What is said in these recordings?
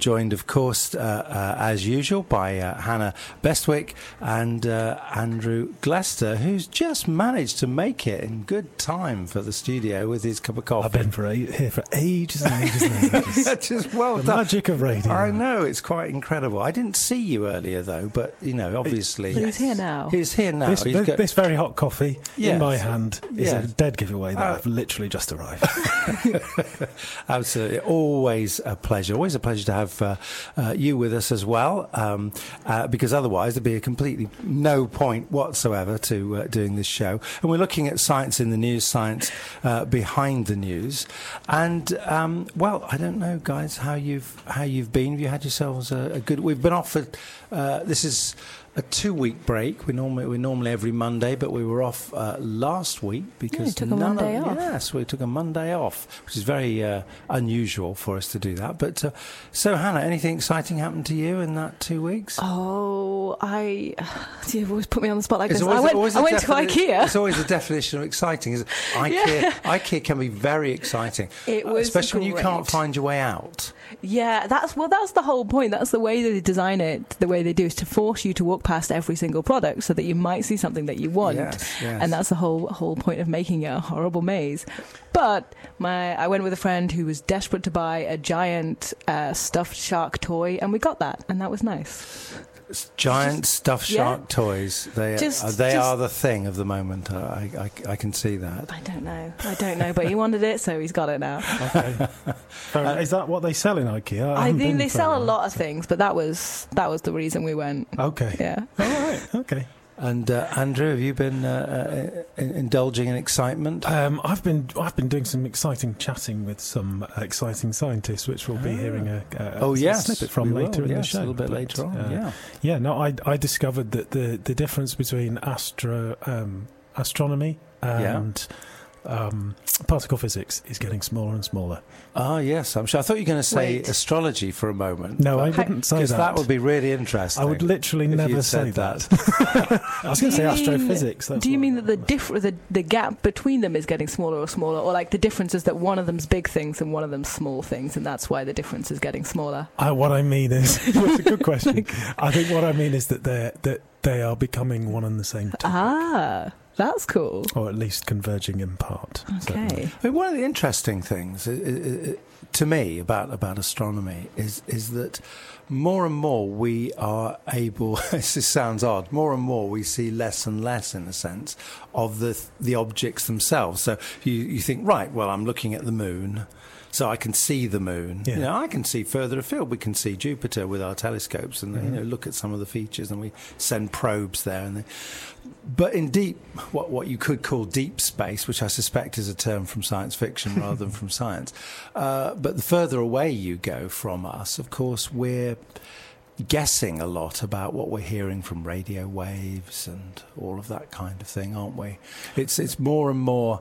I'm joined, of course, uh, uh, as usual, by uh, Hannah Bestwick and uh, Andrew Glester, who's just managed to make it in good time for the studio with his cup of coffee. I've been for a, here for ages and ages and ages. just well the done. magic of radio. I know it's quite incredible. I didn't see you earlier though, but you know, obviously But he's here now. He's here now. This, this, got- this very hot coffee Yes. in my hand is Yes. a dead giveaway that Oh. I've literally just arrived. Absolutely, always a pleasure. Always a pleasure to have uh, uh, you with us as well, um, uh, because otherwise there'd be a completely no point whatsoever to uh, doing this show. And we're looking at science in the news, science uh, behind the news. And um, well, I don't know, guys, how you've how you've been. Have you had yourselves a, a good? We've been offered. This is. A two-week break. We normally we normally every Monday, but we were off uh, last week because took a none Monday of, off. Yes, we took a Monday off, which is very uh, unusual for us to do that. But uh, so, Hannah, anything exciting happened to you in that two weeks? Oh, I. You've always put me on the spot like It's this. always- I went, always I a went to IKEA. It's always a definition of exciting. Is IKEA? Yeah. IKEA can be very exciting, It was especially when you can't find your way out. Yeah, that's well. That's the whole point. That's the way they design it. The way they do is to force you to walk past every single product, so that you might see something that you want. Yes, yes. And that's the whole whole point of making it a horrible maze. But my, I went with a friend who was desperate to buy a giant uh, stuffed shark toy, and we got that, and that was nice. It's giant stuffed yeah. shark toys. They Just- uh, they just- are the thing of the moment. I, I, I can see that. I don't know. I don't know, but he wanted it, so he's got it now. okay. Fair enough. is that what they sell in IKEA? I haven't think they sell a lot of things, but that was that was the reason we went. Okay. Yeah. All right. Okay. And uh, Andrew, have you been uh, uh, indulging in excitement? Um, I've been I've been doing some exciting chatting with some exciting scientists, which we'll be Ah. hearing a, a, oh a yes, snippet from we later will, in yes, the show. a little bit But, later on. uh, yeah. Yeah, no, I I discovered that the the difference between astro um, astronomy Yeah. And um, particle physics is getting smaller and smaller. Ah, yes. I'm sure. I thought you were going to say Wait. astrology for a moment. No, I Hi- wouldn't say because that. that would be really interesting. I would literally never you'd say said that. I was going to say mean- astrophysics. That's Do you mean that the meant. diff- the the gap between them is getting smaller or smaller, or like the difference is that one of them's big things and one of them's small things, and that's why the difference is getting smaller? I, what I mean is, it's a good question. I think what I mean is that they that they are becoming one and the same, topic, Ah, that's cool. or at least converging in part. Okay. I mean, one of the interesting things i- i- i- to me about about astronomy is is that more and more we are able. this sounds odd. More and more we see less and less, in a sense, of the the objects themselves. So you you think, right? Well, I'm looking at the moon. So I can see the moon. Yeah. You know, I can see further afield. We can see Jupiter with our telescopes, and you mm-hmm. know, look at some of the features, and we send probes there. And they, but in deep, what what you could call deep space, which I suspect is a term from science fiction rather than from science, uh, but the further away you go from us, of course, we're guessing a lot about what we're hearing from radio waves and all of that kind of thing, aren't we? It's it's more and more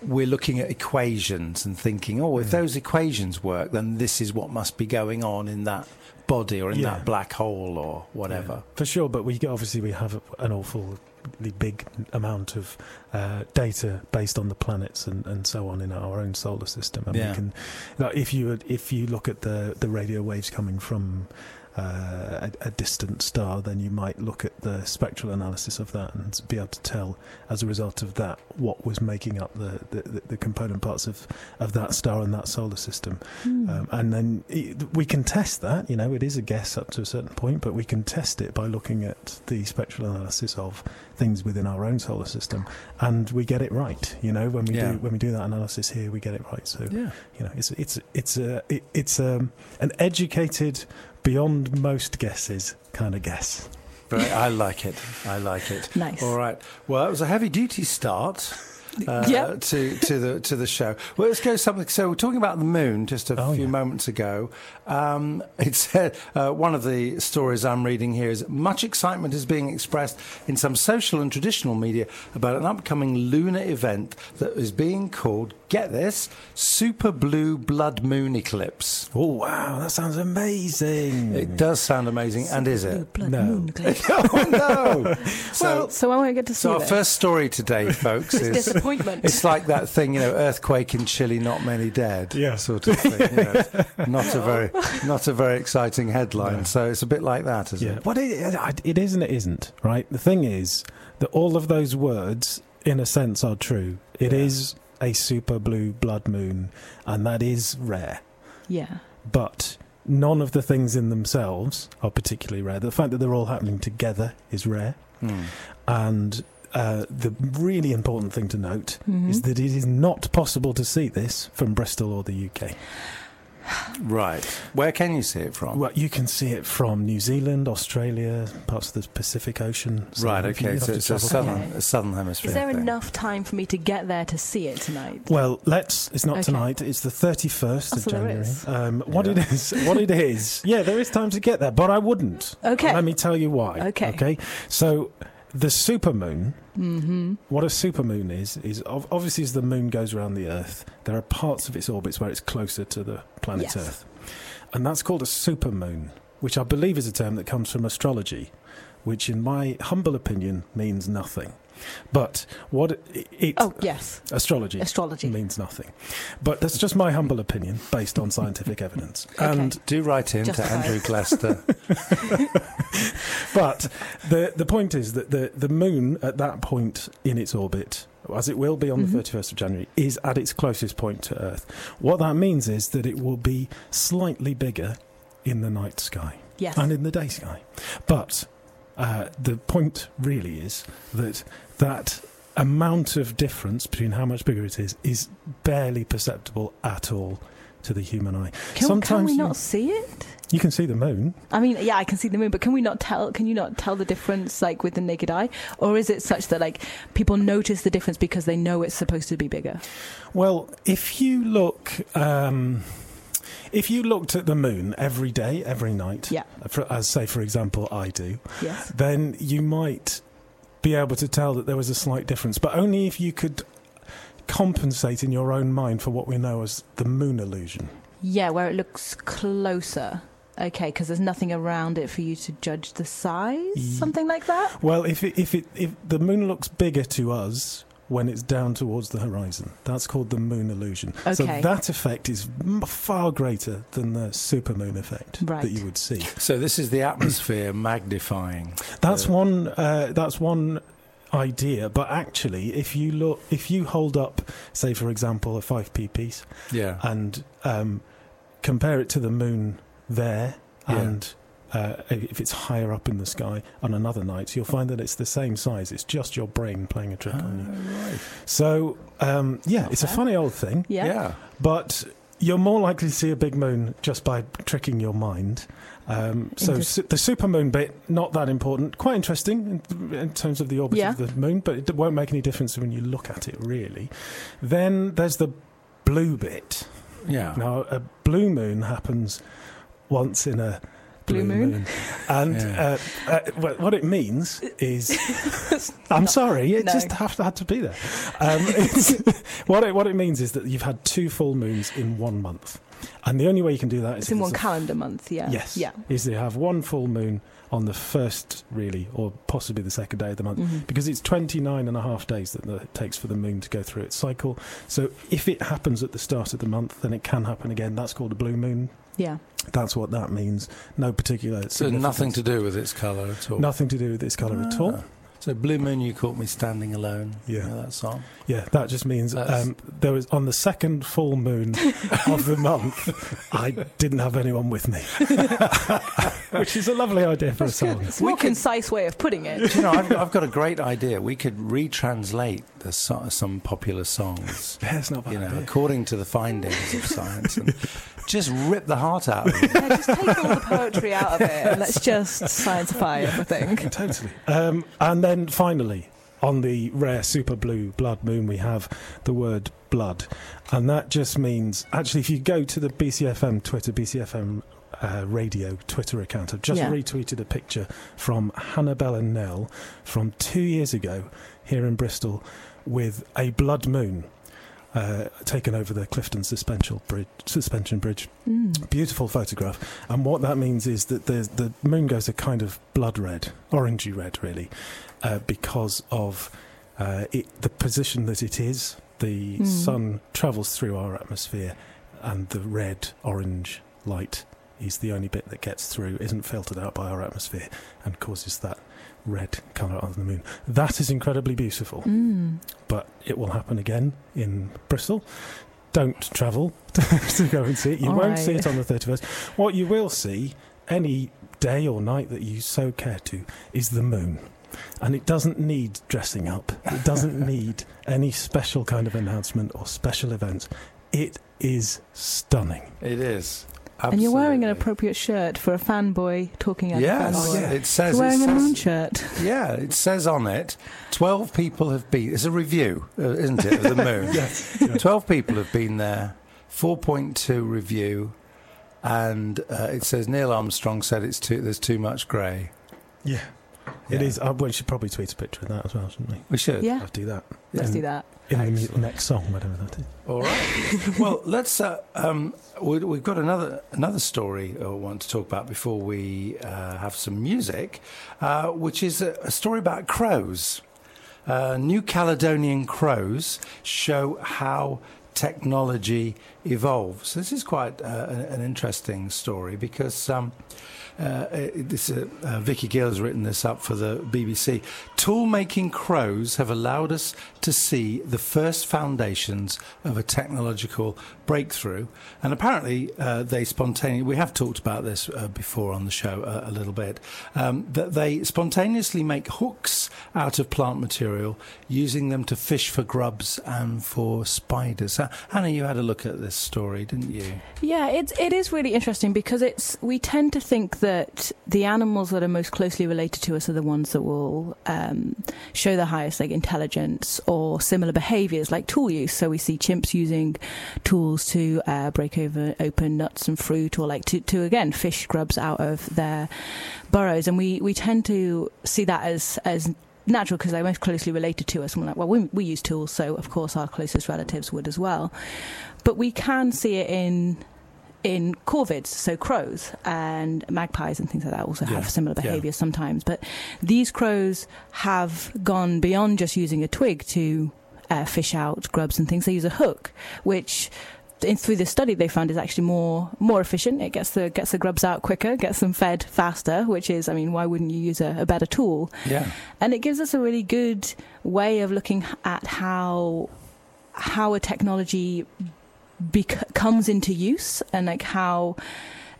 we're looking at equations and thinking, oh, if those equations work, then this is what must be going on in that body or in Yeah. that black hole or whatever. Yeah, for sure, but we obviously we have an awfully big amount of uh, data based on the planets and, and so on in our own solar system, and Yeah. we can. Like if you if you look at the the radio waves coming from. Uh, a, a distant star, then you might look at the spectral analysis of that and be able to tell, as a result of that, what was making up the, the, the, the component parts of, of that star and that solar system. Hmm. Um, and then i we can test that. You know, it is a guess up to a certain point, but we can test it by looking at the spectral analysis of things within our own solar system, and we get it right. You know, when we Yeah. do when we do that analysis here, we get it right. So Yeah. you know, it's it's it's a it, it's um, an educated, beyond most guesses kind of guess. Very, I like it. I like it. Nice. All right. Well, it was a heavy duty start. Uh, Yep. to to the to the show. Well, let's go something. So we're talking about the moon just a Oh, few yeah. moments ago. Um, it said uh, one of the stories I'm reading here is much excitement is being expressed in some social and traditional media about an upcoming lunar event that is being called, get this, super blue blood moon eclipse. Oh wow, that sounds amazing! It does sound amazing, and is it? Blood No. moon eclipse. oh no! So. so I won't get to see So our this. first story today, folks, is disappointment. It's like that thing, you know, earthquake in Chile, not many dead. Yeah. sort of thing. You know, not a very, not a very exciting headline. No. So it's a bit like that, isn't Yeah. it? What it, it is and it isn't, right? The thing is that all of those words, in a sense, are true. It is Yeah. A super blue blood moon, and that is rare. yeah. But none of the things in themselves are particularly rare. The fact that they're all happening together is rare. Hmm. And uh, the really important thing to note Mhm. is that it is not possible to see this from Bristol or the UK. Right. Where can you see it from? Well, you can see it from New Zealand, Australia, parts of the Pacific Ocean. So right. if you Okay. have So to it's a travel- southern, Okay. a southern hemisphere. Is there thing. enough time for me to get there to see it tonight? Well, let's. It's not Okay. tonight. It's the thirty-first Oh, of so there January. is. Um, what Yeah. it is, what it is. Yeah, there is time to get there, but I wouldn't. Okay. Let me tell you why. Okay. Okay. So, the supermoon. Mm-hmm. What a supermoon is is obviously as the moon goes around the Earth, there are parts of its orbits where it's closer to the planet Yes. Earth, and that's called a supermoon, which I believe is a term that comes from astrology, which, in my humble opinion, means nothing. But what it, it Oh yes, astrology astrology. means nothing. But that's just my humble opinion based on scientific evidence. Okay. And Do write in to Justified. Andrew Glester. but the the point is that the the moon at that point in its orbit as it will be on Mhm. the 31st of January is at its closest point to earth. What that means is that it will be slightly bigger in the night sky Yes. and in the day sky. But uh, the point really is that that amount of difference between how much bigger it is is barely perceptible at all to the human eye. Can, can sometimes we you- not see it? You can see the moon. I mean, yeah, I can see the moon, but can we not tell? Can you not tell the difference, like with the naked eye, or is it such that like people notice the difference because they know it's supposed to be bigger? Well, if you look, um, if you looked at the moon every day, every night, Yeah. for, as say for example I do, Yes. then you might be able to tell that there was a slight difference, but only if you could compensate in your own mind for what we know as the moon illusion. Yeah, where it looks closer. Okay, because there's nothing around it for you to judge the size, something like that. Well, if it, if it, if the moon looks bigger to us when it's down towards the horizon, that's called the moon illusion. Okay. So that effect is m- far greater than the supermoon effect Right. that you would see. so this is the atmosphere magnifying. That's Yeah. one. Uh, that's one idea. But actually, if you look, if you hold up, say for example, a five p piece, Yeah. and um, compare it to the moon there, Yeah. and uh, if it's higher up in the sky on another night, you'll find that it's the same size. It's just your brain playing a trick on you. Oh, right. So um, yeah, it's a funny old thing, Yeah. yeah. but. You're more likely to see a big moon just by tricking your mind. Um, so Inter- su- the supermoon bit, not that important. Quite interesting in, in terms of the orbit Yeah. of the moon, but it won't make any difference when you look at it, really. Then there's the blue bit. Yeah. Now, a blue moon happens once in a Blue moon? And Yeah. uh, uh, what it means is, I'm sorry, it No. just have to, had to be there. Um, what, it, what it means is that you've had two full moons in one month. And the only way you can do that is It's in one a calendar month. Yeah. Yes. Yeah. Is they have one full moon on the first, really, or possibly the second day of the month. Mhm. Because it's 29 and a half days that the, it takes for the moon to go through its cycle. So if it happens at the start of the month, then it can happen again. That's called a blue moon. Yeah. That's what that means. No particular. So nothing to do with its colour at all. Nothing to do with its colour at all. Ah. So Blue Moon, you caught me standing alone. Yeah. You know that song. Yeah, that just means um, there was on the second full moon of the month, I didn't have anyone with me, which is a lovely idea for a song. It's a more concise way of putting it. You know, I've, I've got a great idea. We could retranslate the so- some popular songs, Yeah, it's not bad. you know, idea. according to the findings of science, and just rip the heart out of them. Yeah, just take all the poetry out of it and let's just scientify everything. totally. Um, and then finally, on the rare super blue blood moon, we have the word blood. And that just means, actually, if you go to the BCFM Twitter, BCFM uh, radio Twitter account, I've just Yeah. retweeted a picture from Hannabella Nell from two years ago here in Bristol with a blood moon. Uh, taken over the Clifton suspension bridge, suspension bridge Mm. beautiful photograph. And what that means is that the the moon goes a kind of blood red, orangey red, really, uh, because of Uh, it, the position that it is, the Mm. sun travels through our atmosphere, and the red orange light is the only bit that gets through, isn't filtered out by our atmosphere, and causes that red colour on the moon. That is incredibly beautiful, Mm. but it will happen again in Bristol. Don't travel to go and see it. You All won't see it on the 31st. What you will see any day or night that you so care to is the moon. And it doesn't need dressing up. It doesn't need any special kind of announcement or special events. It is stunning. It is. And you're wearing an appropriate shirt for a fanboy talking at Yes, a fanboy. yeah. it says. You're wearing it a moon shirt. yeah, it says on it, twelve people have been. It's a review, uh, isn't it, of the moon? Yes. Twelve people have been there. Four point two review, and uh, it says Neil Armstrong said it's too. There's too much grey. Yeah. It Yeah. is. Uh, we should probably tweet a picture of that as well, shouldn't we? We should. Yeah, I'll do that. let's in, do that. In the Excellent. next song, whatever that is. All right. well, let's. Uh, um, we, we've got another another story I want to talk about before we uh, have some music, uh, which is a, a story about crows. Uh, New Caledonian crows show how technology evolves. This is quite uh, an, an interesting story because. Um, uh, this uh, uh, Vicky Gill has written this up for the BBC. Tool making crows have allowed us to see the first foundations of a technological breakthrough, and apparently uh, they spontaneously. We have talked about this uh, before on the show uh, a little bit. Um, that they spontaneously make hooks out of plant material, using them to fish for grubs and for spiders. Hannah, you had a look at this story, didn't you? Yeah, it's it is really interesting because it's we tend to think that the animals that are most closely related to us are the ones that will um, show the highest like intelligence or similar behaviors like tool use. So we see chimps using tools to uh, break over open nuts and fruit, or like to to again fish grubs out of their burrows, and we we tend to see that as as natural because they're most closely related to us. And we're like, well, we, we use tools, so of course our closest relatives would as well. But we can see it in in corvids, so crows and magpies and things like that also Yeah, have similar yeah. behaviours sometimes. But these crows have gone beyond just using a twig to uh, fish out grubs and things. They use a hook, which in, through this study they found is actually more more efficient. It gets the gets the grubs out quicker, gets them fed faster. Which is, I mean, why wouldn't you use a, a better tool? Yeah. and it gives us a really good way of looking at how how a technology bec- comes into use and like how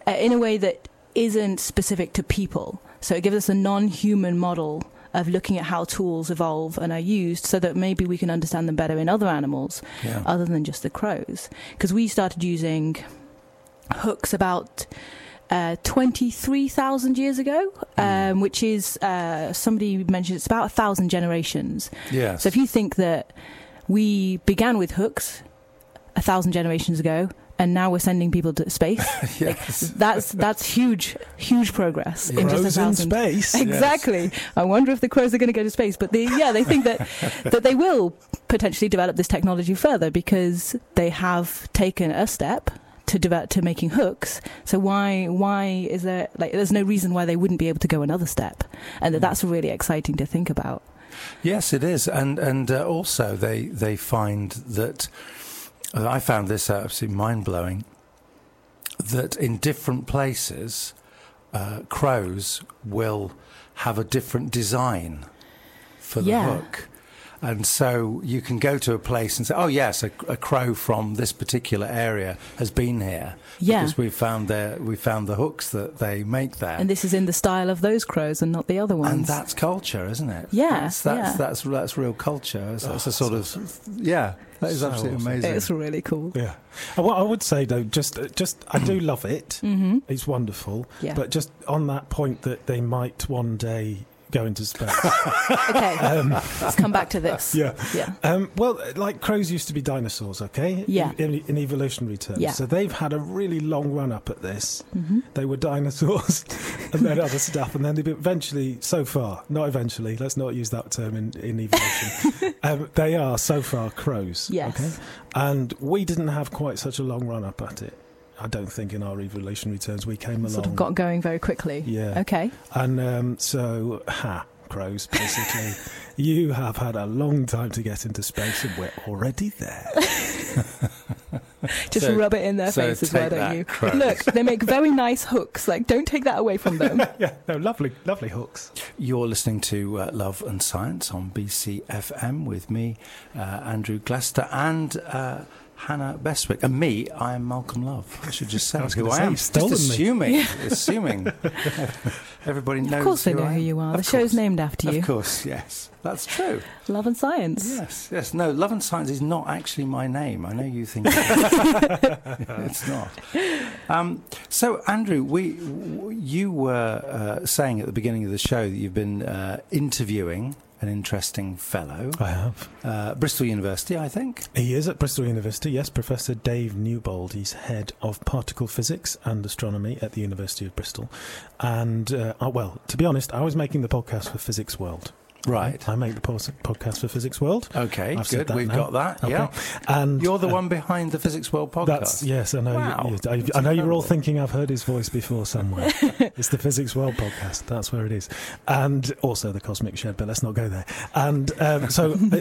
uh, in a way that isn't specific to people so it gives us a non-human model of looking at how tools evolve and are used so that maybe we can understand them better in other animals Yeah. other than just the crows. Because we started using hooks about uh, 23,000 years ago, um, which is, uh, somebody mentioned it's about a thousand generations. Yes. So if you think that we began with hooks a thousand generations ago, and now we're sending people to space, yes. that's that's huge, huge progress in just a Crows in space. Exactly. I wonder if the crows are going to go to space. But they, yeah, they think that that they will potentially develop this technology further because they have taken a step to develop to making hooks. So why why is there like there's no reason why they wouldn't be able to go another step, and that that's really exciting to think about. Yes, it is, and and uh, also they they find that I found this absolutely mind blowing. That in different places, uh, crows will have a different design for the Yeah. hook. And so you can go to a place and say, "Oh yes, a, a crow from this particular area has been here Yeah. because we found their we found the hooks that they make there." And this is in the style of those crows and not the other ones. And that's culture, isn't it? Yeah, that's that's yeah. that's, that's real culture. That's, that's a Oh, sort of yeah. That is So absolutely awesome. amazing. it's really cool. Yeah. And what I would say though, just, uh, just I do love it. hmm It's wonderful. Yeah. But just on that point that they might one day go into space. okay, um, let's come back to this. yeah. Yeah. Um, well, like crows used to be dinosaurs, okay? Yeah. In, in evolutionary terms. Yeah. So they've had a really long run up at this. hmm They were dinosaurs and then other stuff, and then they've eventually, so far, not eventually, let's not use that term in, in evolution. um, they are so far crows. Yes. Okay? And we didn't have quite such a long run up at it. I don't think in our evolutionary terms we came along. Sort of got going very quickly. Yeah. Okay. And um, so, ha, crows, basically. you have had a long time to get into space, and we're already there. Just So- rub it in their so faces, why don't that, you? crows. Look, they make very nice hooks. Like, don't take that away from them. yeah, no, lovely, lovely hooks. You're listening to uh, Love and Science on BCFM with me, uh, Andrew Glester, and uh, Hannah Bestwick. And me, I am Malcolm Love. I should just say I was who gonna I am. you've stolen just me. assuming, assuming. Everybody knows. of course, they who know I who you are. Of The show's named after you. Of course, yes, that's true. Love and Science. Yes, yes. No, Love and Science is not actually my name. I know you think it's not. Um, so, Andrew, we w- you were uh, saying at the beginning of the show that you've been uh, interviewing an interesting fellow, I have. uh, Bristol University, I think. He is at Bristol University, yes, Professor Dave Newbold. He's head of particle physics and astronomy at the University of Bristol. And, uh, uh, well, to be honest, I was making the podcast for Physics World. Right. I make the podcast for Physics World. Okay, I've good. We've now. got that. Okay. Yeah. And You're the uh, one behind the Physics World podcast. That's yes, I know. Wow. You, you- I, I know you're all thinking I've heard his voice before somewhere. it's the Physics World podcast. That's where it is, and also the Cosmic Shed. But let's not go there. And um, so, uh,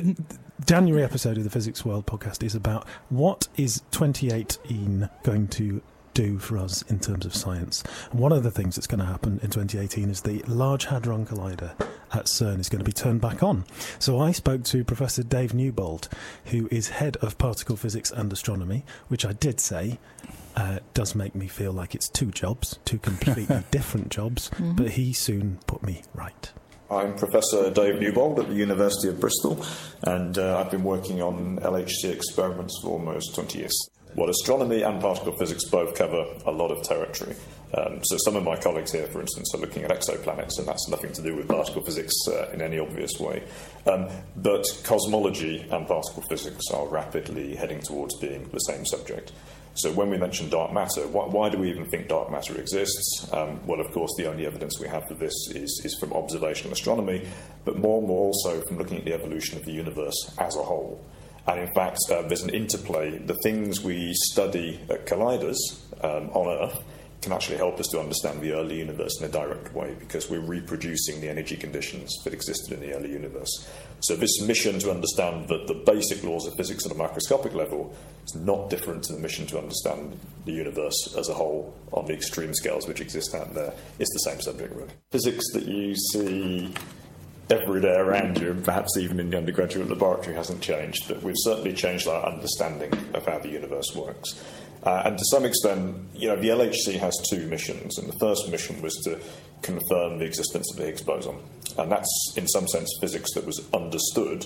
January episode of the Physics World podcast is about what is 2018 going to do for us in terms of science. And one of the things that's going to happen in 2018 is the Large Hadron Collider at CERN is going to be turned back on. So I spoke to Professor Dave Newbold, who is head of particle physics and astronomy, which I did say uh, does make me feel like it's two jobs, two completely different jobs, but he soon put me right. I'm Professor Dave Newbold at the University of Bristol, and uh, I've been working on LHC experiments for almost 20 years. Well, astronomy and particle physics both cover a lot of territory. Um, so, some of my colleagues here, for instance, are looking at exoplanets, and that's nothing to do with particle physics uh, in any obvious way. Um, but cosmology and particle physics are rapidly heading towards being the same subject. So when we mention dark matter, why, why do we even think dark matter exists? Um, well, of course, the only evidence we have for this is, is from observational astronomy, but more and more also from looking at the evolution of the universe as a whole. And in fact, uh, there's an interplay. The things we study at colliders um, on Earth can actually help us to understand the early universe in a direct way because we're reproducing the energy conditions that existed in the early universe. So, this mission to understand the, the basic laws of physics at a macroscopic level is not different to the mission to understand the universe as a whole on the extreme scales which exist out there. It's the same subject, really. Physics that you see every day around you, and perhaps even in the undergraduate laboratory, hasn't changed, but we've certainly changed our understanding of how the universe works. Uh, and to some extent, you know, the LHC has two missions, and the first mission was to confirm the existence of the Higgs boson, and that's in some sense physics that was understood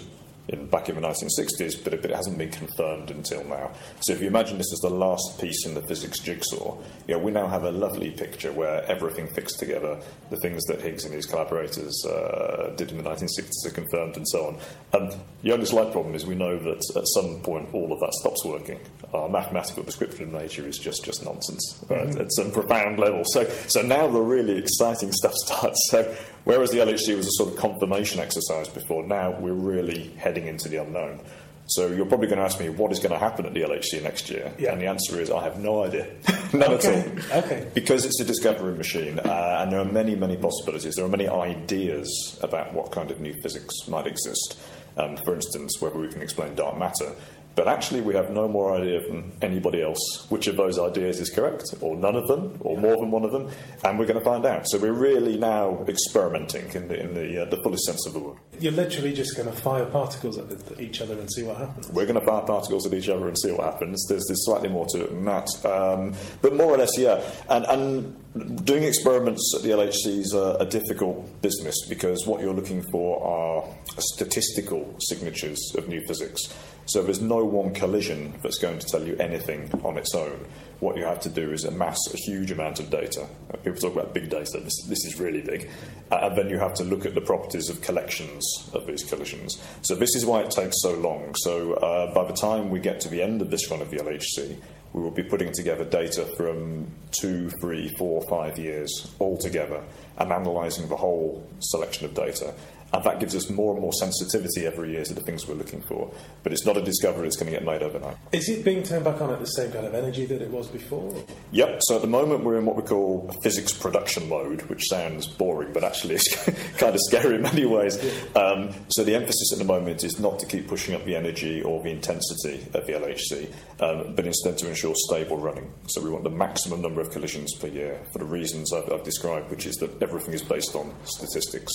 in, back in the 1960s, but it, but it hasn't been confirmed until now. So if you imagine this as the last piece in the physics jigsaw, you know, we now have a lovely picture where everything fits together. The things that Higgs and his collaborators uh, did in the 1960s are confirmed and so on. And the only slight problem is we know that at some point all of that stops working. Our mathematical description of nature is just, just nonsense right? at some profound level. So, so now the really exciting stuff starts. So whereas the LHC was a sort of confirmation exercise before, now we're really heading into the unknown. So you're probably going to ask me what is going to happen at the LHC next year, Yeah. and the answer is I have no idea, none Okay, at all. okay. Because it's a discovery machine, uh, and there are many, many possibilities. There are many ideas about what kind of new physics might exist. Um, for instance, whether we can explain dark matter. But actually, we have no more idea than anybody else which of those ideas is correct, or none of them, or more than one of them, and we're going to find out. So we're really now experimenting in the, in the, uh, the fullest sense of the word. You're literally just going to fire particles at each other and see what happens. We're going to fire particles at each other and see what happens. There's, there's slightly more to it than that. Um, but more or less, yeah. And, and doing experiments at the LHC is a, a difficult business because what you're looking for are statistical signatures of new physics. So there's no one collision that's going to tell you anything on its own. What you have to do is amass a huge amount of data. Uh, People talk about big data. This, this is really big. Uh, and then you have to look at the properties of collections of these collisions. So this is why it takes so long. So uh, by the time we get to the end of this run of the LHC, we will be putting together data from two, three, four, five years all together and analysing the whole selection of data and that gives us more and more sensitivity every year to the things we're looking for. But it's not a discovery that's going to get made overnight. Is it being turned back on at the same kind of energy that it was before? Yep. So at the moment we're in what we call physics production mode, which sounds boring, but actually it's kind of scary in many ways. Um, so the emphasis at the moment is not to keep pushing up the energy or the intensity of the LHC, um, but instead to ensure stable running. So we want the maximum number of collisions per year for the reasons I've, I've described, which is that everything is based on statistics.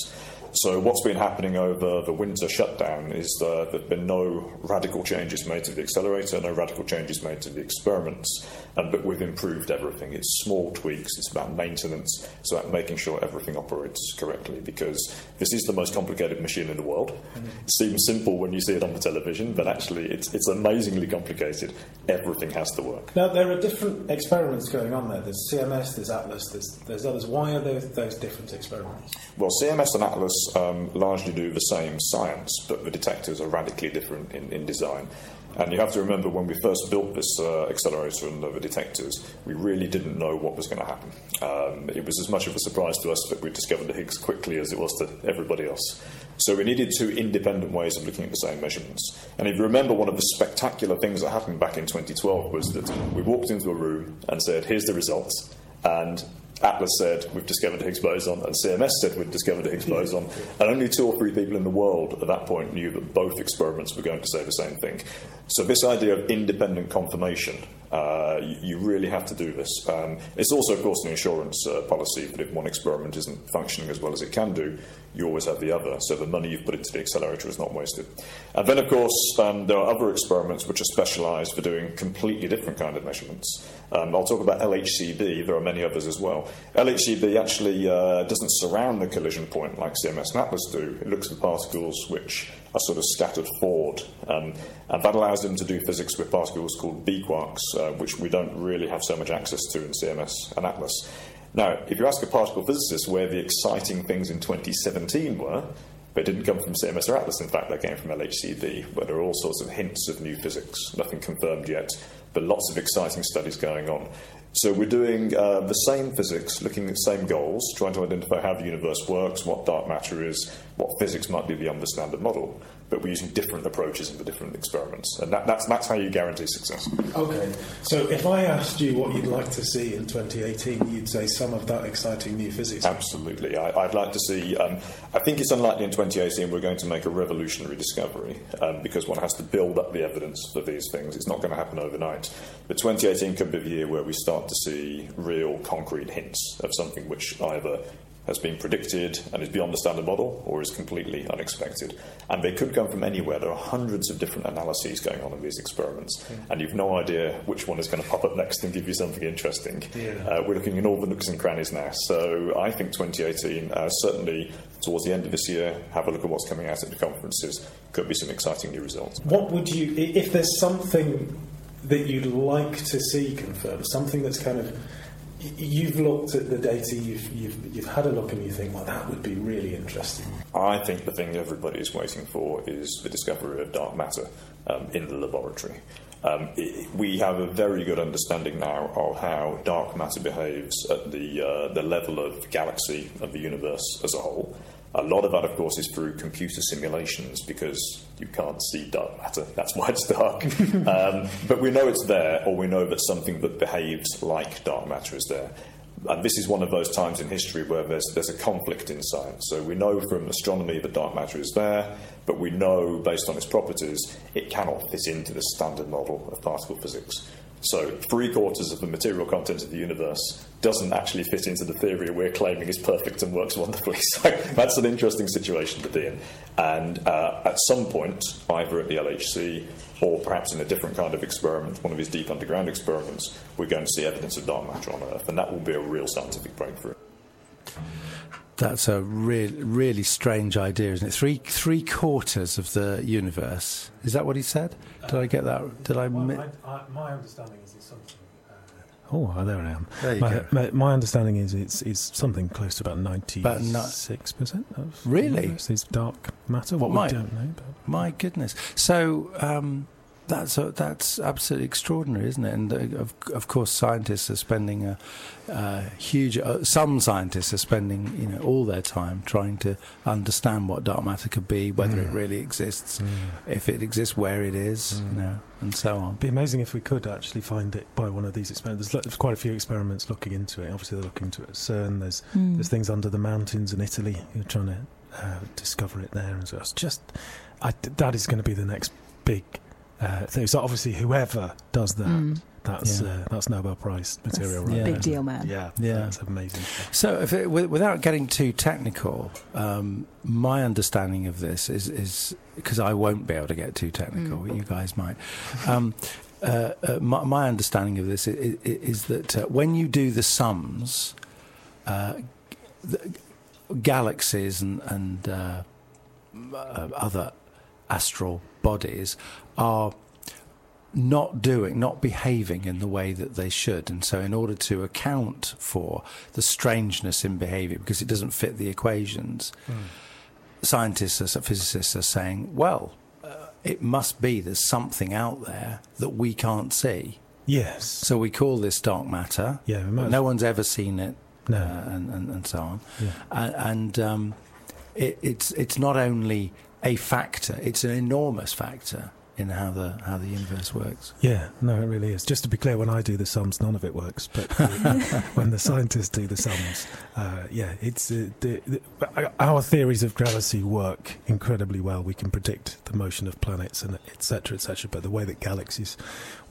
So what's been happening over the winter shutdown is uh, there have been no radical changes made to the accelerator, no radical changes made to the experiments, um, but we've improved everything. It's small tweaks, it's about maintenance, it's about making sure everything operates correctly because this is the most complicated machine in the world. Mm-hmm. It seems simple when you see it on the television, but actually it's, it's amazingly complicated. Everything has to work. Now, there are different experiments going on there. There's CMS, there's Atlas, there's, there's others. Why are those, those different experiments? Well, CMS and Atlas um, largely do the same science, but the detectors are radically different in, in design. And you have to remember when we first built this uh, accelerator and the detectors, we really didn't know what was going to happen. Um, it was as much of a surprise to us that we discovered the Higgs quickly as it was to everybody else. So we needed two independent ways of looking at the same measurements. And if you remember, one of the spectacular things that happened back in 2012 was that we walked into a room and said, here's the results. And Atlas said we've discovered Higgs boson, and CMS said we've discovered Higgs boson, and only two or three people in the world at that point knew that both experiments were going to say the same thing. So this idea of independent confirmation, uh, you, you, really have to do this. Um, it's also, of course, an insurance uh, policy that if one experiment isn't functioning as well as it can do, you always have the other. So the money you've put into the accelerator is not wasted. And then, of course, um, there are other experiments which are specialised for doing completely different kind of measurements. Um, I'll talk about LHCb. There are many others as well. LHCb actually uh, doesn't surround the collision point like CMS and Atlas do. It looks for particles which are sort of scattered forward, um, and that allows them to do physics with particles called B quarks, uh, which we don't really have so much access to in CMS and Atlas. Now, if you ask a particle physicist where the exciting things in 2017 were, they didn't come from CMS or Atlas, in fact, they came from LHCb, where there are all sorts of hints of new physics, nothing confirmed yet, but lots of exciting studies going on. So we're doing uh, the same physics, looking at the same goals, trying to identify how the universe works, what dark matter is, what physics might be the standard model. But we're using different approaches in the different experiments, and that, that's that's how you guarantee success. Okay, so if I asked you what you'd like to see in 2018, you'd say some of that exciting new physics. Absolutely, I, would like to see. Um, I think it's unlikely in 2018 we're going to make a revolutionary discovery um, because one has to build up the evidence for these things. It's not going to happen overnight. But 2018 could be the year where we start to see real concrete hints of something which either has been predicted and is beyond the standard model or is completely unexpected. And they could come from anywhere. There are hundreds of different analyses going on in these experiments, and you've no idea which one is going to pop up next and give you something interesting. Yeah. Uh, we're looking in all the nooks and crannies now. So I think 2018, uh, certainly towards the end of this year, have a look at what's coming out at the conferences. Could be some exciting new results. What would you, if there's something that you'd like to see confirmed, something that's kind of you've looked at the data, you've, you've, you've had a look, and you think, well, that would be really interesting. I think the thing everybody is waiting for is the discovery of dark matter um, in the laboratory. Um, it, we have a very good understanding now of how dark matter behaves at the, uh, the level of galaxy, of the universe as a whole. A lot of that, of course, is through computer simulations because you can't see dark matter. That's why it's dark. um, but we know it's there, or we know that something that behaves like dark matter is there. And this is one of those times in history where there's, there's a conflict in science. So we know from astronomy that dark matter is there, but we know, based on its properties, it cannot fit into the standard model of particle physics. So, three quarters of the material content of the universe doesn't actually fit into the theory we're claiming is perfect and works wonderfully. So, that's an interesting situation to be in. And uh, at some point, either at the LHC or perhaps in a different kind of experiment, one of his deep underground experiments, we're going to see evidence of dark matter on Earth. And that will be a real scientific breakthrough. That's a re- really strange idea, isn't it? Three three quarters of the universe. Is that what he said? Did I get that? Did I? Well, mi- I, my understanding is it's something. Uh, oh, there I am. There my, my, my, understanding is it's, it's something close to about ninety six percent of really is dark matter. What my, we don't know. But. My goodness. So. Um, that's uh, that's absolutely extraordinary, isn't it? And uh, of, of course, scientists are spending a, a huge. Uh, some scientists are spending, you know, all their time trying to understand what dark matter could be, whether it Mm. really exists, Mm. if it exists, where it is, Mm. you know, and so on. It'd be amazing if we could actually find it by one of these experiments. There's, there's quite a few experiments looking into it. Obviously, they're looking into it at CERN. There's Mm. there's things under the mountains in Italy who are trying to uh, discover it there. And so it's just I, that is going to be the next big uh, thing. So obviously, whoever does that, Mm. that's Yeah. uh, that's Nobel Prize material, That's right? a Yeah. big deal, man. Yeah, Yeah. that's amazing. So, if it, wi- without getting too technical, um, my understanding of this is is because I won't be able to get too technical. Mm. You guys might. Um, uh, uh, my, my understanding of this is, is that uh, when you do the sums, uh, the galaxies and, and uh, uh, other astral bodies are not doing, not behaving in the way that they should. And so, in order to account for the strangeness in behavior, because it doesn't fit the equations, scientists, or physicists are saying, well, uh, it must be there's something out there that we can't see. Yes. So we call this dark matter. Yeah. No one's ever seen it, No. uh, and, and, and so on. Yeah. And, and um, it, it's it's not only a factor; it's an enormous factor in how the how the universe works. Yeah, no, it really is. Just to be clear, when I do the sums, none of it works. But when the scientists do the sums, uh, yeah, it's uh, the, the, our theories of gravity work incredibly well. We can predict the motion of planets and etc. etc. But the way that galaxies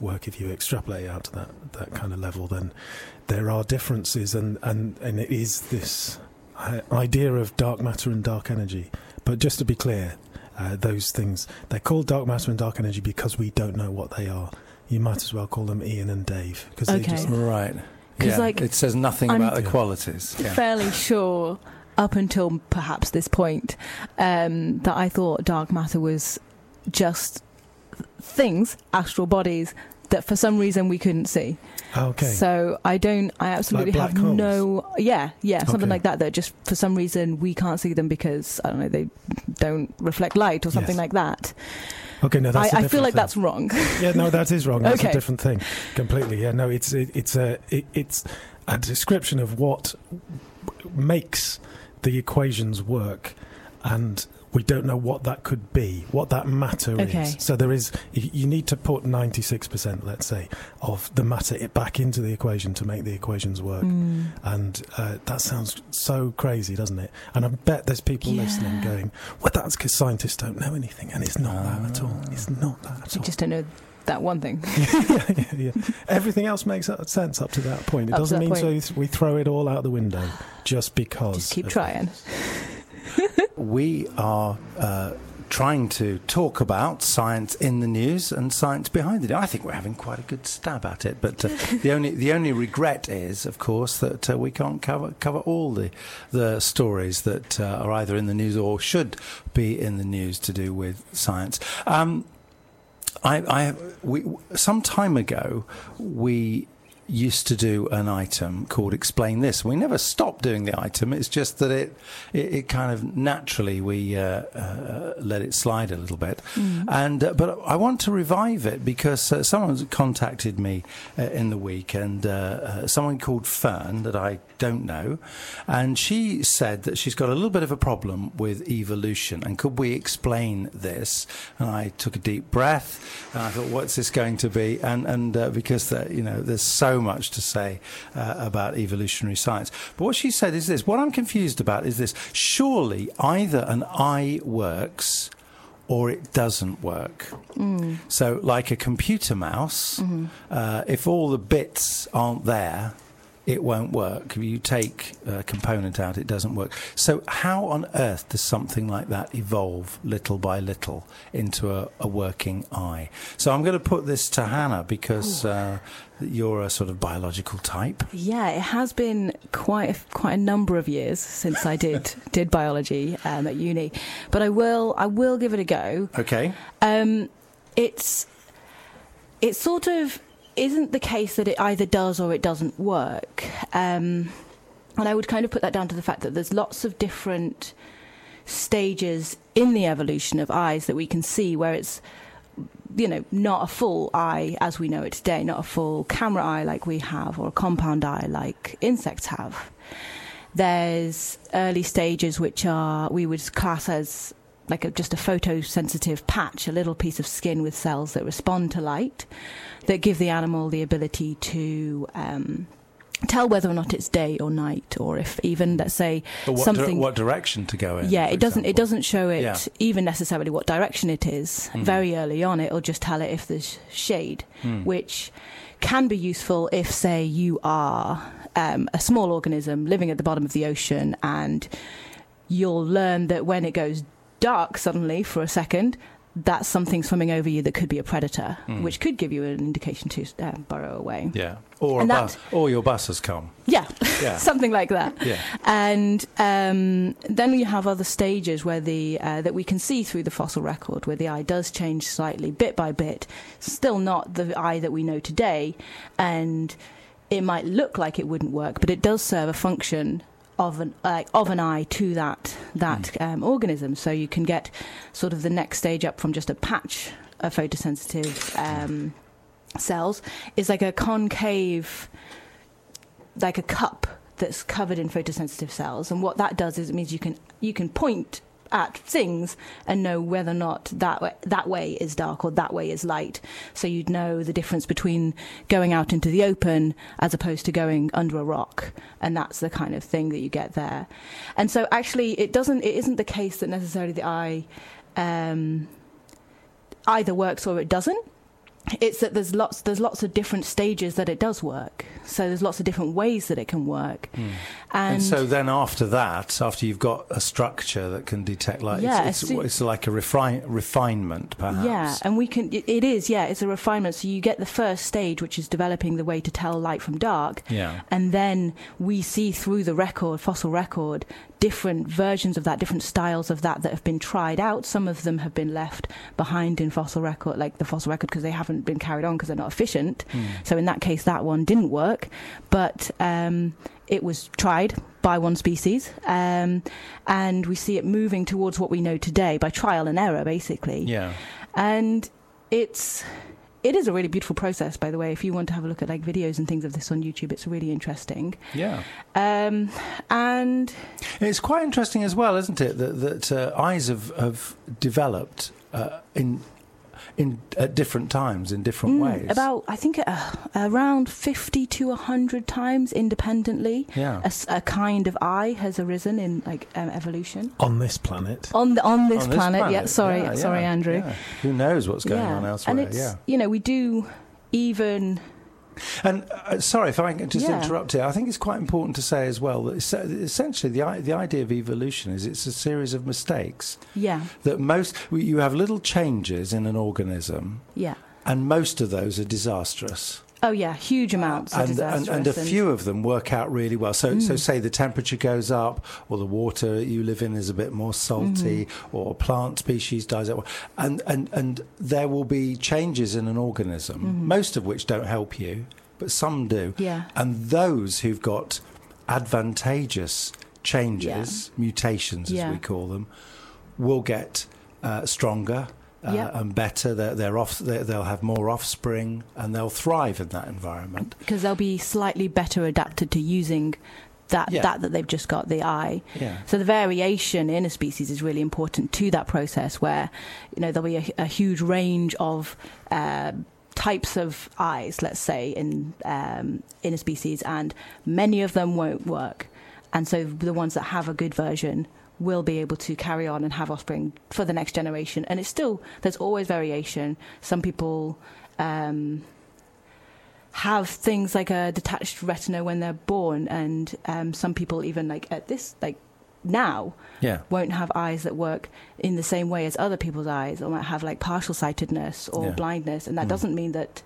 work, if you extrapolate out to that that kind of level, then there are differences, and and and it is this uh, idea of dark matter and dark energy. But just to be clear, uh, those things they're called dark matter and dark energy because we don't know what they are. You might as well call them Ian and Dave because they just Right. 'Cause, Yeah. like, it says nothing I'm- about the qualities. Yeah. fairly sure up until perhaps this point um, that I thought dark matter was just things, astral bodies that for some reason we couldn't see. Oh, okay. So I don't. I absolutely black have holes? no. Yeah, yeah, something Okay. like that. That just for some reason we can't see them because I don't know they don't reflect light or something Yes. like that. okay, no, that's. I, feel like thing. that's wrong. yeah, no, that is wrong. That's Okay. a different thing completely. Yeah, no, it's it, it's a it, it's a description of what makes the equations work, and we don't know what that could be, what that matter Okay. is. So there is, you need to put ninety six percent, let's say, of the matter back into the equation to make the equations work. Mm. And uh, that sounds so crazy, doesn't it? And I bet there's people Yeah. listening going, "Well, that's because scientists don't know anything," and it's not that at all. It's not that at We all. just don't know that one thing. yeah, yeah, yeah. Everything else makes sense up to that point. It Up doesn't mean point. so we throw it all out the window just because. Just keep trying. We are uh, trying to talk about science in the news and science behind it. I think we're having quite a good stab at it, but uh, the only the only regret is, of course, that uh, we can't cover cover all the the stories that uh, are either in the news or should be in the news to do with science. Um, I, I we some time ago we used to do an item called explain this. We never stopped doing the item. It's just that it it, it kind of naturally we uh, uh, let it slide a little bit. And uh, but I want to revive it because uh, someone contacted me uh, in the week and uh, uh, someone called Fern that I don't know. And she said that she's got a little bit of a problem with evolution and could we explain this? And I took a deep breath and I thought what's this going to be? And and uh, because uh, you know there's so much to say uh, about evolutionary science. But what she said is this what I'm confused about is this surely either an eye works or it doesn't work. So, like a computer mouse, uh, if all the bits aren't there, it won't work. If you take a component out, it doesn't work. So, how on earth does something like that evolve little by little into a, a working eye? So, I'm going to put this to Hannah because uh, you're a sort of biological type. Yeah, it has been quite a, quite a number of years since I did did biology um, at uni, but I will I will give it a go. Okay. Um, it's it sort of isn't the case that it either does or it doesn't work, um, and I would kind of put that down to the fact that there's lots of different stages in the evolution of eyes that we can see where it's you know, not a full eye as we know it today, not a full camera eye like we have, or a compound eye like insects have. There's early stages which are we would class as like a, just a photosensitive patch, a little piece of skin with cells that respond to light, that give the animal the ability to um, tell whether or not it's day or night, or if even let's say what, something. di- what direction to go in? yeah, it doesn't. It doesn't show it Yeah. even necessarily what direction it is. Mhm. Very early on, it'll just tell it if there's shade, Hmm. which can be useful if, say, you are um, a small organism living at the bottom of the ocean, and you'll learn that when it goes dark suddenly for a second, that's something swimming over you that could be a predator, Hmm. which could give you an indication to uh, burrow away. Yeah, or a And that- bus, or your bus has come. Yeah, Yeah, something like that. yeah. And um, then you have other stages where the uh, that we can see through the fossil record, where the eye does change slightly, bit by bit. Still not the eye that we know today, and it might look like it wouldn't work, but it does serve a function of an like of an eye to that that um, organism. So you can get sort of the next stage up from just a patch of photosensitive um, cells. Is like a concave like a cup that's covered in photosensitive cells. And what that does is it means you can you can point at things and know whether or not that way, that way is dark or that way is light. So you'd know the difference between going out into the open as opposed to going under a rock. And that's the kind of thing that you get there. And so actually it doesn't it isn't the case that necessarily the eye um, either works or it doesn't it's that there's lots there's lots of different stages that it does work. So there's lots of different ways that it can work. Hmm. And, And, so then after that, after you've got a structure that can detect light, Yeah, it's, it's, so- it's like a refine, refinement, perhaps. yeah, and we can it, it is yeah, it's a refinement. So you get the first stage which is developing the way to tell light from dark. Yeah. And then we see through the record, fossil record, different versions of that, different styles of that that have been tried out. Some of them have been left behind in fossil record, like the fossil record, because they haven't been carried on because they're not efficient. Hmm. So in that case, that one didn't work, but um, it was tried by one species, um, and we see it moving towards what we know today by trial and error, basically. Yeah. And it's it is a really beautiful process, by the way. If you want to have a look at like videos and things of this on YouTube, it's really interesting. Yeah. Um, and It's quite interesting as well, isn't it, that, that uh, eyes have, have developed uh, in in at different times in different mm, ways. about I think uh, around fifty to hundred times independently, yeah. a, s- a kind of eye has arisen in like um, evolution. on this planet. on the, on this On planet. Yeah, sorry, Yeah, sorry, yeah, Andrew. yeah. Who knows what's going yeah. on elsewhere? and it's yeah. you know we do even And uh, sorry if I can just Yeah. interrupt here. I think it's quite important to say as well that essentially the the idea of evolution is it's a series of mistakes yeah that most you have little changes in an organism, yeah and most of those are disastrous. Oh yeah huge amounts of and, and, and a few of them work out really well. So, Mm. so say the temperature goes up, or the water you live in is a bit more salty, Mm-hmm. or a plant species dies out, and and and there will be changes in an organism, Mm-hmm. most of which don't help you, but some do. yeah And those who've got advantageous changes, mutations as Yeah. we call them, will get uh, stronger. Uh, Yeah. And better, they're, they're off, they they'll have more offspring and they'll thrive in that environment. because they'll be slightly better adapted to using that Yeah. that that they've just got the eye Yeah. So the variation in a species is really important to that process, where you know there'll be a, a huge range of uh, types of eyes, let's say in um, in a species, and many of them won't work, and so the ones that have a good version will be able to carry on and have offspring for the next generation. And it's still there's always variation. Some people. Um, have things like a detached retina when they're born, and um, some people even like at this like now Yeah. won't have eyes that work in the same way as other people's eyes, or might have like partial sightedness or Yeah. blindness, and that Mm. doesn't mean that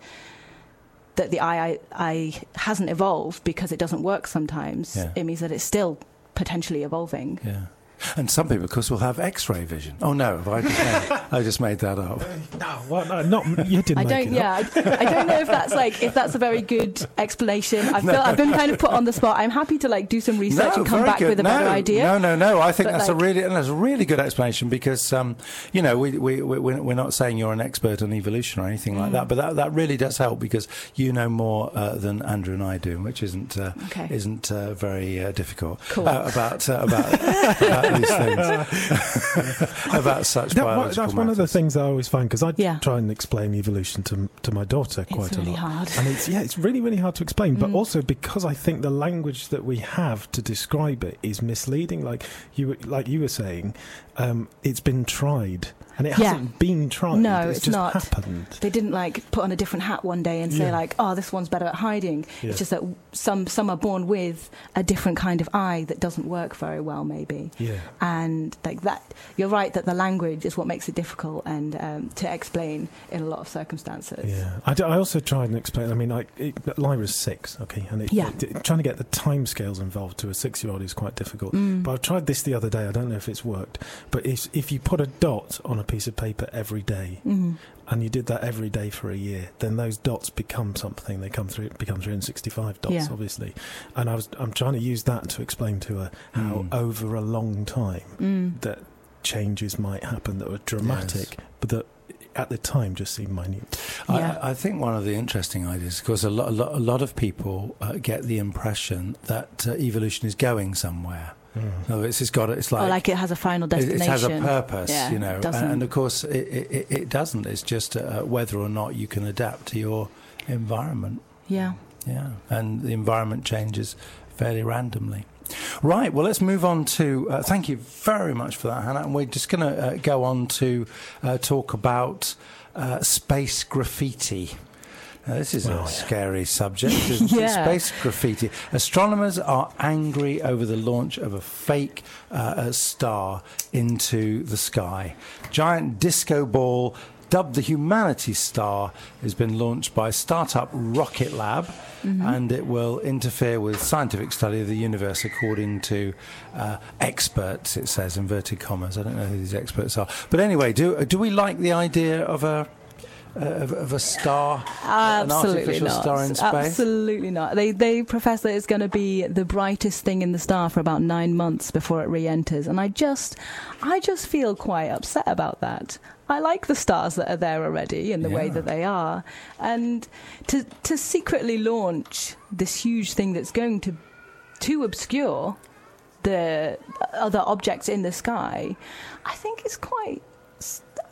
that the eye, eye hasn't evolved because it doesn't work sometimes. Yeah. It means that it's still potentially evolving. Yeah. And some people, of course, will have X-ray vision. Oh no, have I just made, I just made that up. No, well, no, not you didn't I make don't. it. Yeah, I, I don't know if that's like if that's a very good explanation. I feel I've been kind of put on the spot. I'm happy to like do some research and come back good. with a no, better idea. No, no, no. I think But, that's a like- really that's a really good explanation because um, you know we we we we're we're not saying you're an expert on evolution or anything like Mm. that, but that that really does help because you know more uh, than Andrew and I do, which isn't uh, Okay. isn't uh, very uh, difficult Cool. uh, about uh, about about these things about such That- biological that's one of the things I always find because I Yeah. try and explain evolution to to my daughter quite really a lot. hard. And it's yeah, it's really really hard to explain. But Mm. also because I think the language that we have to describe it is misleading. Like you were- like you were saying, um, it's been tried and it Yeah. hasn't been tried. No, it's, it's just not. happened. They didn't like put on a different hat one day and say Yeah. like, "Oh, this one's better at hiding." Yeah. It's just that some some are born with a different kind of eye that doesn't work very well, maybe. Yeah. And like that, you're right that the language is what makes it difficult and um, to explain in a lot of circumstances. Yeah, I, d- I also tried and explained. I mean, I, it, Lyra's six, okay, and it, Yeah. it- trying to get the timescales involved to a six-year-old is quite difficult. Mm. But I've tried this the other day. I don't know if it's worked, but if if you put a dot on a piece of paper every day, Mhm. and you did that every day for a year, then those dots become something. They come through, become 365 dots, Yeah. Obviously. And I was, I'm trying to use that to explain to her how Mm. over a long time Mm. that changes might happen that were dramatic, but that at the time just seemed minute. Yeah. I, I think one of the interesting ideas, because a lot, a lot, a lot of people uh, get the impression that uh, evolution is going somewhere. No, it's, it's got it's like, or like it has a final destination. it has a purpose, Yeah, you know, and, and of course it, it, it doesn't. It's just uh, whether or not you can adapt to your environment. Yeah. Yeah, and the environment changes fairly randomly. Right, well, let's move on to. Uh, thank you very much for that, Hannah. And we're just going to uh, go on to uh, talk about uh, space graffiti. Now, this is Well, a yeah. scary subject, isn't it? Yeah. Space graffiti. Astronomers are angry over the launch of a fake uh, star into the sky. Giant disco ball dubbed the Humanity Star has been launched by startup Rocket Lab, and it will interfere with scientific study of the universe, according to uh, experts. It says inverted commas. I don't know who these experts are, but anyway, do do we like the idea of a of, of a star, an Absolutely artificial not. star in space? Absolutely not. They they profess that it's going to be the brightest thing in the star for about nine months before it re-enters, and I just I just feel quite upset about that. I like the stars that are there already in the way that they are, and to to secretly launch this huge thing that's going to to obscure the other objects in the sky, I think it's quite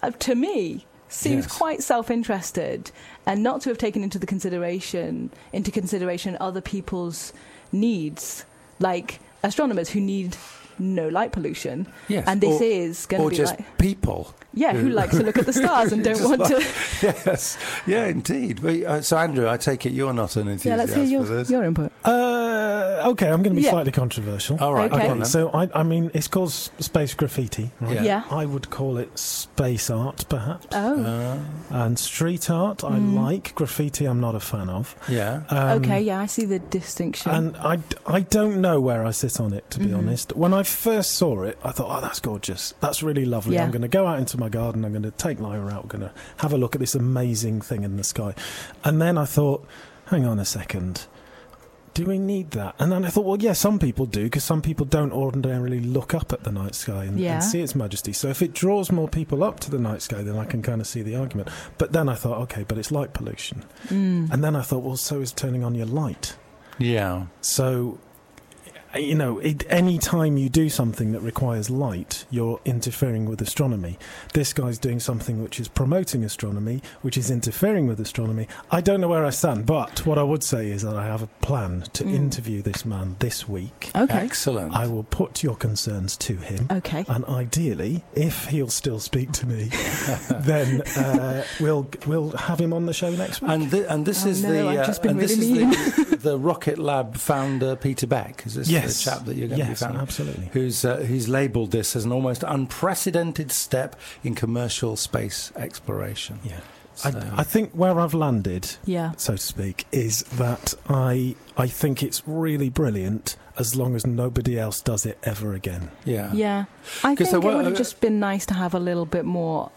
uh, to me seems Yes. quite self-interested and not to have taken into the consideration into consideration other people's needs like astronomers who need no light pollution Yes, and this or- is going to be just like people. Yeah who likes to look at the stars and don't want like- to yes, yeah, indeed. But, uh, so, Andrew, I take it you're not an enthusiast. yeah let's hear your, your input Uh, okay, I'm going to be Yeah. slightly controversial. All right, Okay. go on then. so I, I mean, it's called space graffiti. Right? Yeah. yeah I would call it space art, perhaps. oh Uh, And street art, I Mm. like. Graffiti, I'm not a fan of. yeah. Um, okay yeah I see the distinction And I, I don't know where I sit on it, to be Mhm. honest. When I first saw it, I thought, oh, that's gorgeous. That's really lovely. Yeah. I'm going to go out into my garden. I'm going to take Lyra out. We're going to have a look at this amazing thing in the sky. And then I thought, hang on a second. Do we need that? And then I thought, well, yeah, some people do, because some people don't ordinarily look up at the night sky and, Yeah. and see its majesty. So if it draws more people up to the night sky, then I can kind of see the argument. But then I thought, okay, but it's light pollution. Mm. And then I thought, well, so is turning on your light. Yeah. So, you know, it, any time you do something that requires light, you're interfering with astronomy. This guy's doing something which is promoting astronomy, which is interfering with astronomy. I don't know where I stand, but what I would say is that I have a plan to Mm. interview this man this week. okay Excellent. I will put your concerns to him. okay And ideally, if he'll still speak to me, then uh, we'll we'll have him on the show next week. and, thi- and this Oh, is no, the uh, just been and this really is the, the Rocket Lab founder Peter Beck. Is this yes, the chap that you're going yes, to be founding? absolutely. Who's uh, who's labelled this as an almost unprecedented step in commercial space exploration. Yeah. I, So- I think where I've landed, Yeah. so to speak, is that I I think it's really brilliant as long as nobody else does it ever again. yeah. Yeah. I think there it would have just been nice to have a little bit more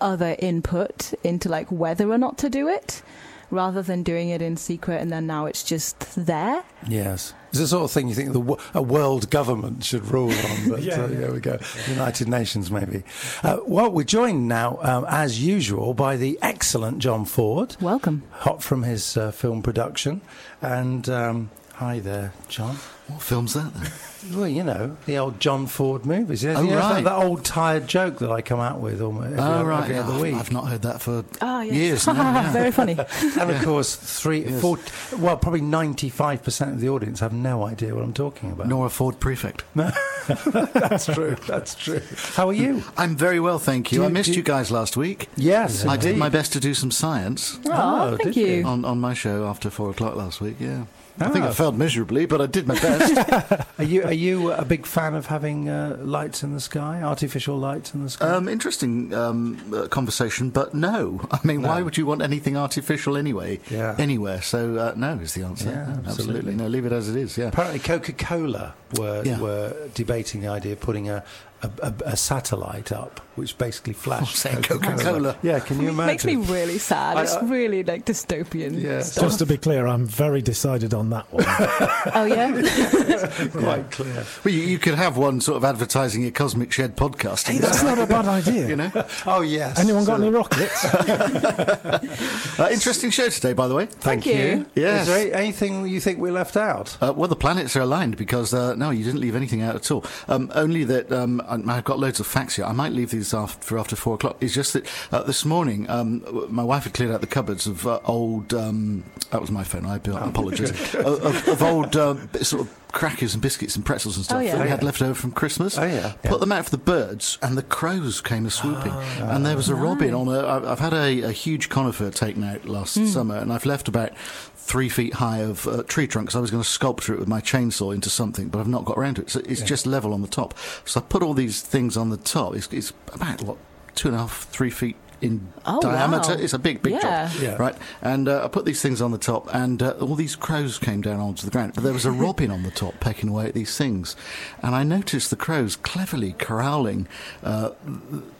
other input into like whether or not to do it rather than doing it in secret and then now it's just there. Yes. It's the sort of thing you think the, a world government should rule on, but Yeah, uh, yeah. there we go. United Nations, maybe. Uh, well, we're joined now, um, as usual, by the excellent John Ford, Welcome. hot from his uh, film production. And um, hi there, John. What film's that then? Well, you know, the old John Ford movies. You know, Oh, you know, that, right. that old tired joke that I come out with almost every, oh, right. every other Oh, week. I've not heard that for Oh, yes. years now. yeah. Very funny. and of course, three, Yes. four, well, probably 95% of the audience have no idea what I'm talking about. Nor a Ford Prefect. That's true. That's true. How are you? I'm very well, thank you. Do I missed you- you guys last week. Yes, I did my best to do some science ah, Oh, did thank you? you. on, on my show after four o'clock last week. Yeah, I think Ah. I failed miserably, but I did my best. Are you are you a big fan of having uh, lights in the sky, artificial lights in the sky? um, interesting um, uh, conversation, but no. I mean, why would you want anything artificial anyway? Yeah. Anywhere. So uh, no is the answer. Yeah, No, absolutely. No, leave it as it is. Yeah. Apparently, Coca Cola were Yeah. were debating the idea of putting a. A, a, a satellite up, which basically flashed saying Coca-Cola. Yeah, can you imagine? It makes me really sad. I- It's I- really like dystopian Yeah. stuff. Just to be clear, I'm very decided on that one. oh yeah. Quite clear. Well, you, you could have one sort of advertising your Cosmic Shed podcast. hey, that's not a bad idea. you know. Oh yes. Anyone got So- any rockets? Uh, interesting show today, by the way. Thank, Thank you. Yes. Is there anything you think we left out? Uh, well, the planets are aligned because uh, no, you didn't leave anything out at all. Um, only that um, I- I've got loads of facts here. I might leave these after for after four o'clock. It's just that uh, this morning um, my wife had cleared out the cupboards of uh, old. Um, that was my phone. I apologise. of, of, of old um, sort of crackers and biscuits and pretzels and stuff Oh, yeah. that we Oh, had left over from Christmas. Oh, yeah. Put Yeah. them out for the birds, and the crows came a swooping. and there was a robin on a. I- I've had a, a huge conifer taken out last summer, and I've left about three feet high of uh, tree trunks. I was going to sculpture it with my chainsaw into something, but I've not got around to it. So it's just level on the top. So I put all these things on the top. It's, it's about what two and a half, three feet in Oh, diameter. wow. It's a big, big Yeah. job, Yeah. right? And uh, I put these things on the top, and uh, all these crows came down onto the ground. But there was a robin on the top pecking away at these things, and I noticed the crows cleverly corralling. Uh,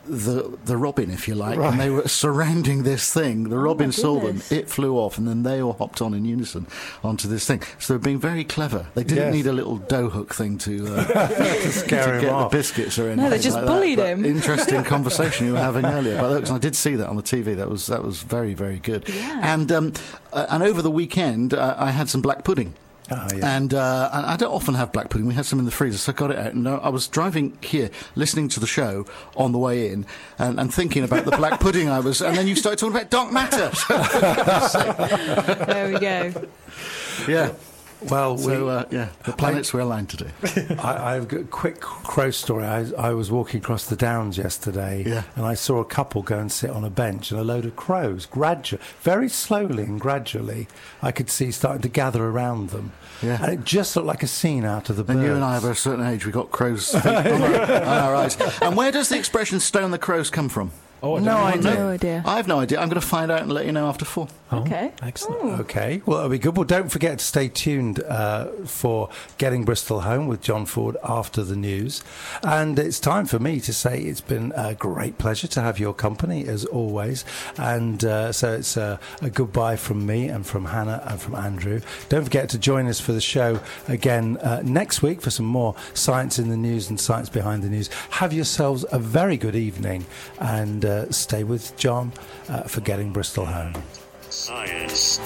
the the robin, if you like, Right. and they were surrounding this thing. The robin Oh my saw them, it flew off, and then they all hopped on in unison onto this thing. So they're being very clever. They didn't Yes. need a little dough hook thing to, uh, to scare to him get off. the biscuits or anything. No, they just like bullied that. But him. Interesting conversation you were having earlier. But look, I did see that on the TV. That was that was very very good. Yeah. And um, uh, and over the weekend, uh, I had some black pudding. Oh, yeah. And uh, and I don't often have black pudding. We had some in the freezer, so I got it out. And uh, I was driving here, listening to the show on the way in, and, and thinking about the black pudding I was. And then you started talking about dark matter. there we go. yeah. Well, we, uh, yeah, the planets were aligned today. I, I've got a quick crow story. I, I was walking across the downs yesterday, Yeah. and I saw a couple go and sit on a bench, and a load of crows, gradually, very slowly and gradually, I could see starting to gather around them. Yeah. And it just looked like a scene out of the And birds. you and I, over a certain age, we got crows feet on, our, on our eyes. And where does the expression "stone the crows" come from? Oh, I No don't idea. No idea. I have no idea. I'm going to find out and let you know after four. Oh, Okay. Excellent. Okay, well, that'll be good. Well, don't forget to stay tuned uh, for Getting Bristol Home with John Ford after the news. And it's time for me to say it's been a great pleasure to have your company, as always. And uh, so it's a, a goodbye from me and from Hannah and from Andrew. Don't forget to join us for the show again uh, next week for some more science in the news and science behind the news. Have yourselves a very good evening and uh, stay with John uh, for Getting Bristol Home. Science.